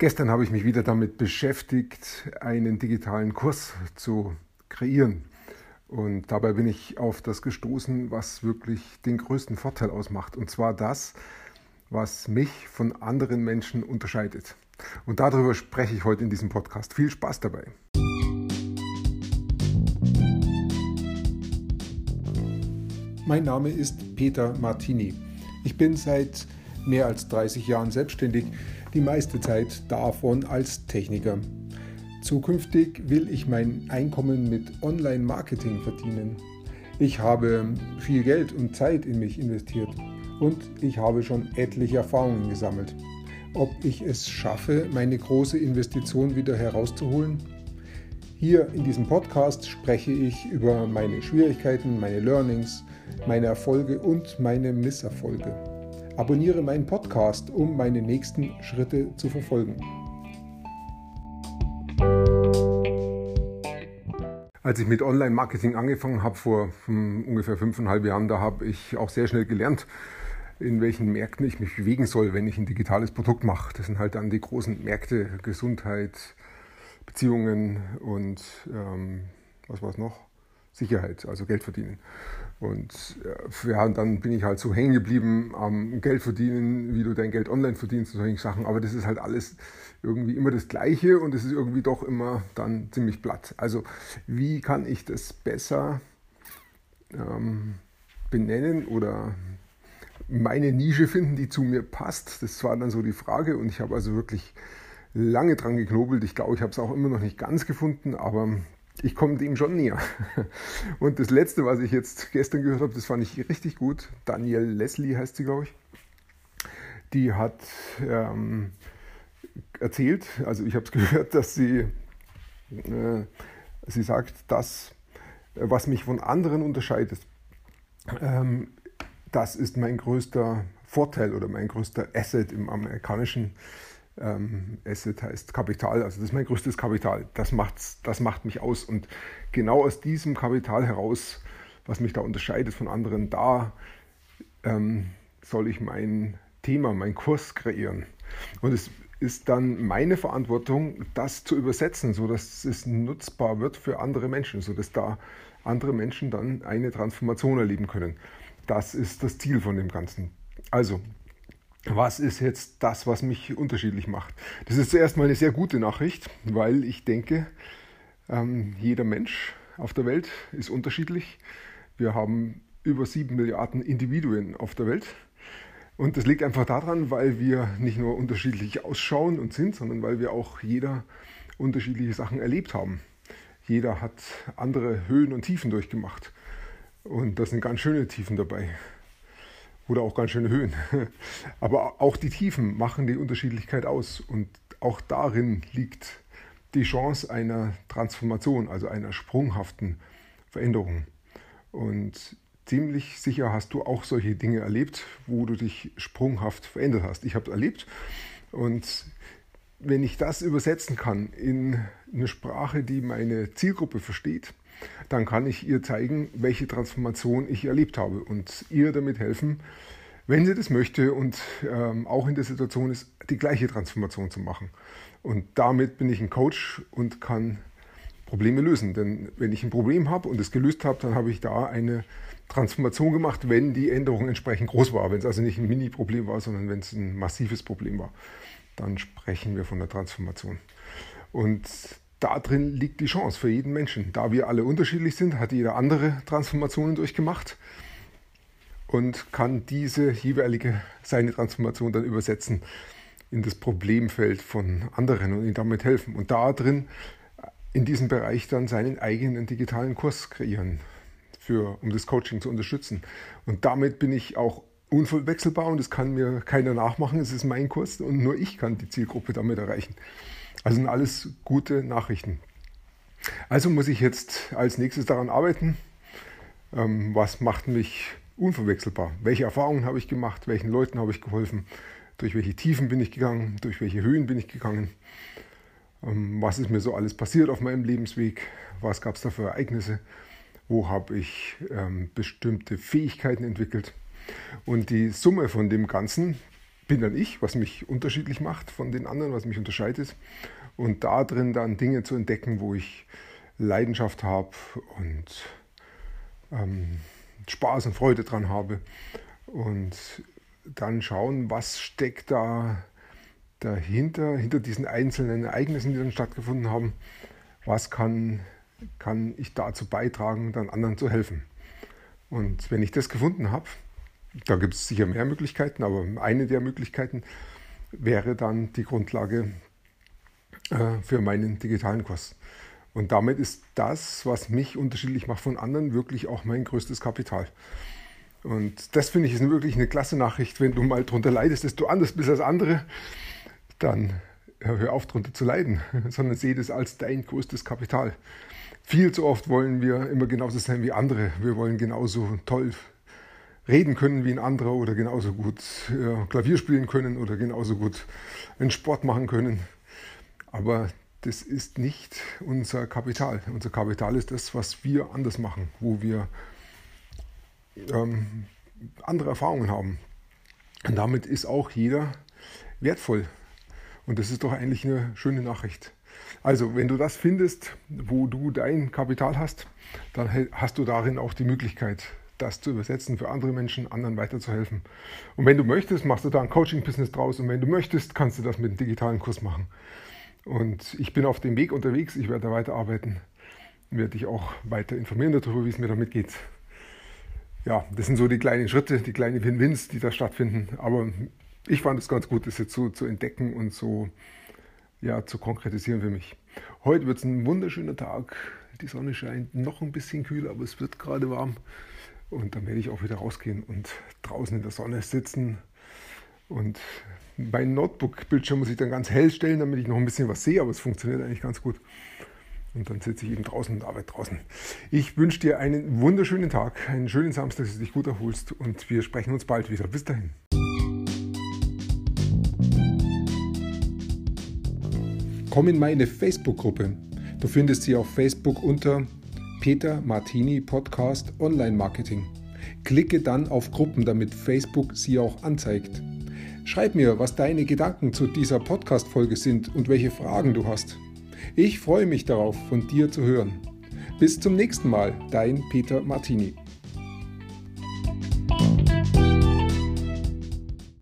Gestern habe ich mich wieder damit beschäftigt, einen digitalen Kurs zu kreieren. Und dabei bin ich auf das gestoßen, was wirklich den größten Vorteil ausmacht. Und zwar das, was mich von anderen Menschen unterscheidet. Und darüber spreche ich heute in diesem Podcast. Viel Spaß dabei. Mein Name ist Peter Martini. Ich bin seit mehr als 30 Jahren selbstständig die meiste Zeit davon als Techniker. Zukünftig will ich mein Einkommen mit Online-Marketing verdienen. Ich habe viel Geld und Zeit in mich investiert und ich habe schon etliche Erfahrungen gesammelt. Ob ich es schaffe, meine große Investition wieder herauszuholen? Hier in diesem Podcast spreche ich über meine Schwierigkeiten, meine Learnings, meine Erfolge und meine Misserfolge. Abonniere meinen Podcast, um meine nächsten Schritte zu verfolgen. Als ich mit Online-Marketing angefangen habe, vor ungefähr fünfeinhalb Jahren, da habe ich auch sehr schnell gelernt, in welchen Märkten ich mich bewegen soll, wenn ich ein digitales Produkt mache. Das sind halt dann die großen Märkte, Gesundheit, Beziehungen und ähm, was war es noch? Sicherheit, also Geld verdienen. Und äh, ja, und dann bin ich halt so hängen geblieben am Geld verdienen, wie du dein Geld online verdienst und solche Sachen. Aber das ist halt alles irgendwie immer das Gleiche und es ist irgendwie doch immer dann ziemlich platt. Also wie kann ich das besser ähm, benennen oder meine Nische finden, die zu mir passt? Das war dann so die Frage und ich habe also wirklich lange dran geknobelt. Ich glaube, ich habe es auch immer noch nicht ganz gefunden, aber ich komme dem schon näher. Und das letzte, was ich jetzt gestern gehört habe, das fand ich richtig gut. Danielle Leslie heißt sie, glaube ich. Die hat ähm, erzählt, also ich habe es gehört, dass sie, äh, sie sagt, das, was mich von anderen unterscheidet, ähm, das ist mein größter Vorteil oder mein größter Asset im amerikanischen ähm, Asset heißt Kapital, also das ist mein größtes Kapital. Das, macht's, das macht mich aus. Und genau aus diesem Kapital heraus, was mich da unterscheidet von anderen, da ähm, soll ich mein Thema, meinen Kurs kreieren. Und es ist dann meine Verantwortung, das zu übersetzen, sodass es nutzbar wird für andere Menschen, sodass da andere Menschen dann eine Transformation erleben können. Das ist das Ziel von dem Ganzen. Also, was ist jetzt das, was mich unterschiedlich macht? Das ist zuerst mal eine sehr gute Nachricht, weil ich denke, ähm, jeder Mensch auf der Welt ist unterschiedlich. Wir haben über sieben Milliarden Individuen auf der Welt. Und das liegt einfach daran, weil wir nicht nur unterschiedlich ausschauen und sind, sondern weil wir auch jeder unterschiedliche Sachen erlebt haben. Jeder hat andere Höhen und Tiefen durchgemacht. Und das sind ganz schöne Tiefen dabei oder auch ganz schöne Höhen. Aber auch die Tiefen machen die Unterschiedlichkeit aus und auch darin liegt die Chance einer Transformation, also einer sprunghaften Veränderung. Und ziemlich sicher hast du auch solche Dinge erlebt, wo du dich sprunghaft verändert hast. Ich habe es erlebt und wenn ich das übersetzen kann in eine Sprache, die meine Zielgruppe versteht, dann kann ich ihr zeigen, welche Transformation ich erlebt habe und ihr damit helfen, wenn sie das möchte und ähm, auch in der Situation ist, die gleiche Transformation zu machen. Und damit bin ich ein Coach und kann Probleme lösen. Denn wenn ich ein Problem habe und es gelöst habe, dann habe ich da eine Transformation gemacht, wenn die Änderung entsprechend groß war. Wenn es also nicht ein Mini-Problem war, sondern wenn es ein massives Problem war, dann sprechen wir von der Transformation. Und da drin liegt die Chance für jeden Menschen. Da wir alle unterschiedlich sind, hat jeder andere Transformationen durchgemacht und kann diese jeweilige seine Transformation dann übersetzen in das Problemfeld von anderen und ihnen damit helfen. Und da drin in diesem Bereich dann seinen eigenen digitalen Kurs kreieren, für, um das Coaching zu unterstützen. Und damit bin ich auch unverwechselbar und es kann mir keiner nachmachen. Es ist mein Kurs und nur ich kann die Zielgruppe damit erreichen. Also sind alles gute Nachrichten. Also muss ich jetzt als nächstes daran arbeiten, ähm, was macht mich unverwechselbar. Welche Erfahrungen habe ich gemacht, welchen Leuten habe ich geholfen, durch welche Tiefen bin ich gegangen, durch welche Höhen bin ich gegangen, ähm, was ist mir so alles passiert auf meinem Lebensweg, was gab es da für Ereignisse, wo habe ich ähm, bestimmte Fähigkeiten entwickelt. Und die Summe von dem Ganzen, bin dann ich, was mich unterschiedlich macht von den anderen, was mich unterscheidet. Und da drin dann Dinge zu entdecken, wo ich Leidenschaft habe und ähm, Spaß und Freude dran habe. Und dann schauen, was steckt da dahinter, hinter diesen einzelnen Ereignissen, die dann stattgefunden haben. Was kann, kann ich dazu beitragen, dann anderen zu helfen? Und wenn ich das gefunden habe, da gibt es sicher mehr Möglichkeiten, aber eine der Möglichkeiten wäre dann die Grundlage äh, für meinen digitalen Kurs. Und damit ist das, was mich unterschiedlich macht von anderen, wirklich auch mein größtes Kapital. Und das finde ich ist wirklich eine klasse Nachricht, wenn du mal darunter leidest, dass du anders bist als andere, dann hör auf darunter zu leiden, sondern sehe das als dein größtes Kapital. Viel zu oft wollen wir immer genauso sein wie andere. Wir wollen genauso toll reden können wie ein anderer oder genauso gut ja, Klavier spielen können oder genauso gut einen Sport machen können. Aber das ist nicht unser Kapital. Unser Kapital ist das, was wir anders machen, wo wir ähm, andere Erfahrungen haben. Und damit ist auch jeder wertvoll. Und das ist doch eigentlich eine schöne Nachricht. Also, wenn du das findest, wo du dein Kapital hast, dann hast du darin auch die Möglichkeit, das zu übersetzen für andere Menschen, anderen weiterzuhelfen. Und wenn du möchtest, machst du da ein Coaching-Business draus. Und wenn du möchtest, kannst du das mit einem digitalen Kurs machen. Und ich bin auf dem Weg unterwegs. Ich werde da weiterarbeiten. Werde dich auch weiter informieren darüber, wie es mir damit geht. Ja, das sind so die kleinen Schritte, die kleinen Win-Wins, die da stattfinden. Aber ich fand es ganz gut, das jetzt so zu entdecken und so ja, zu konkretisieren für mich. Heute wird es ein wunderschöner Tag. Die Sonne scheint noch ein bisschen kühl, aber es wird gerade warm. Und dann werde ich auch wieder rausgehen und draußen in der Sonne sitzen. Und mein Notebook-Bildschirm muss ich dann ganz hell stellen, damit ich noch ein bisschen was sehe, aber es funktioniert eigentlich ganz gut. Und dann sitze ich eben draußen und arbeite draußen. Ich wünsche dir einen wunderschönen Tag, einen schönen Samstag, dass du dich gut erholst und wir sprechen uns bald wieder. Bis dahin. Komm in meine Facebook-Gruppe. Du findest sie auf Facebook unter Peter Martini Podcast Online Marketing. Klicke dann auf Gruppen, damit Facebook sie auch anzeigt. Schreib mir, was deine Gedanken zu dieser Podcast-Folge sind und welche Fragen du hast. Ich freue mich darauf, von dir zu hören. Bis zum nächsten Mal, dein Peter Martini.